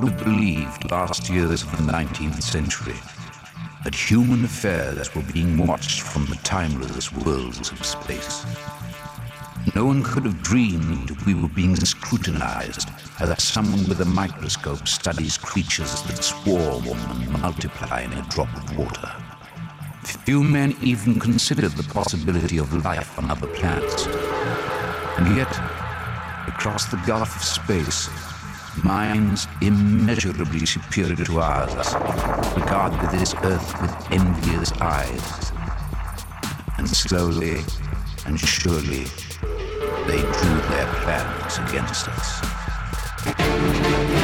would have believed last years of the 19th century that human affairs were being watched from the timeless worlds of space. No one could have dreamed we were being scrutinized as someone with a microscope studies creatures that swarm and multiply in a drop of water. Few men even considered the possibility of life on other planets. And yet, across the gulf of space, minds immeasurably superior to ours regard this earth with envious eyes. And slowly and surely, they drew their plans against us.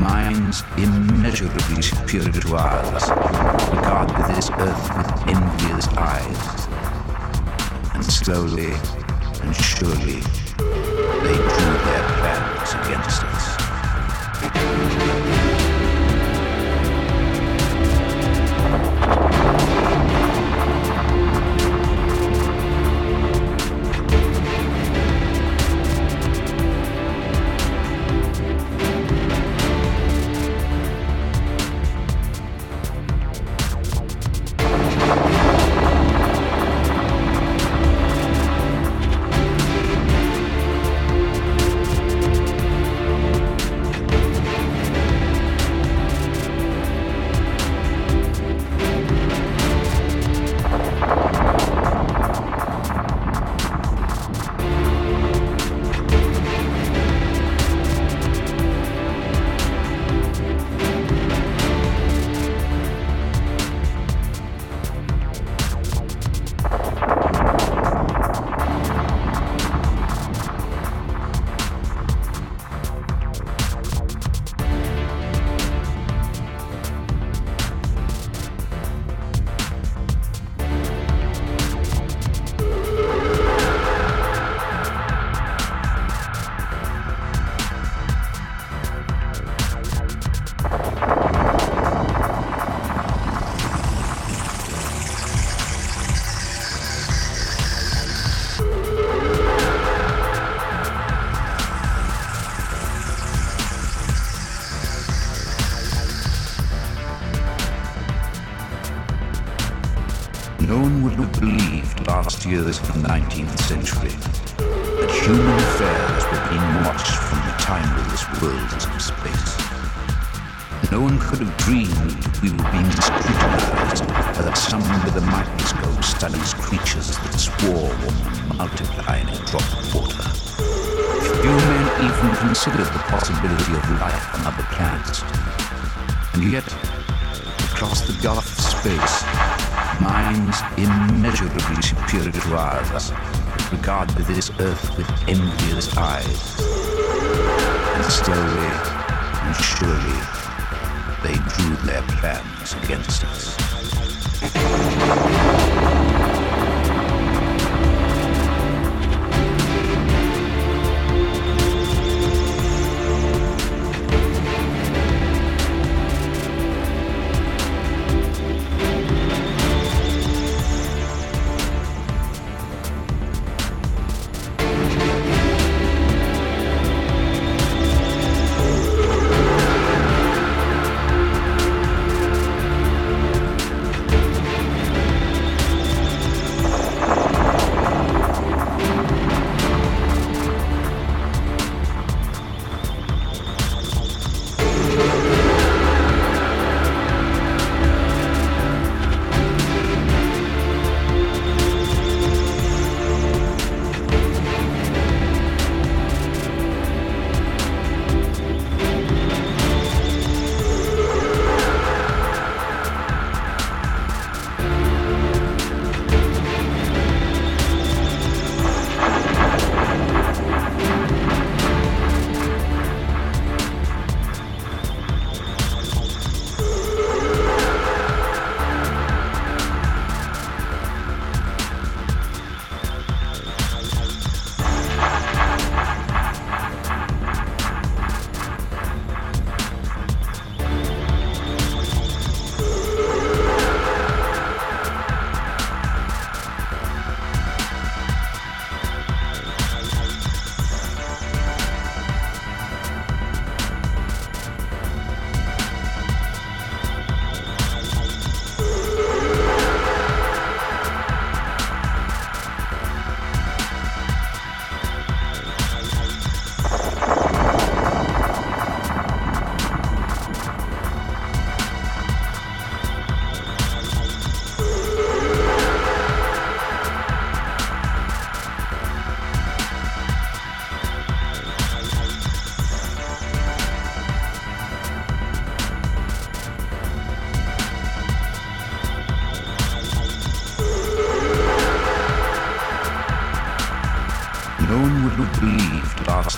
minds immeasurably superior to ours regard this earth with envious eyes. And slowly and surely, they drew their plans against us. Years of the 19th century that human affairs were being watched from the timeless worlds of space. No one could have dreamed we were being scrutinized, or that someone with a microscope studies creatures that swarm and multiply in a drop of water. Few men even considered the possibility of life on other planets. And yet, across the gulf space, minds immeasurably superior to ours regard this earth with envious eyes. And slowly and surely, they drew their plans against us.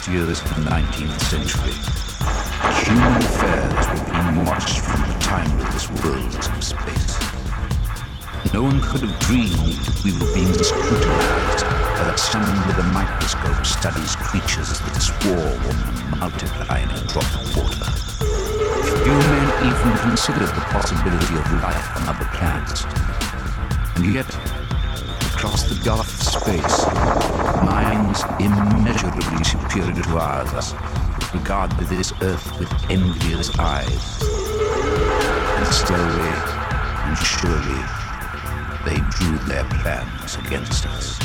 Years of the 19th century, human affairs were being watched from the timeless worlds of space. No one could have dreamed we were being scrutinized, or that someone with a microscope studies creatures that swarm and multiply in a drop of water. Few men even considered the possibility of life on other planets. And yet, across the gulf of space, minds immeasurably superior to ours regard this earth with envious eyes. And slowly and surely, they drew their plans against us.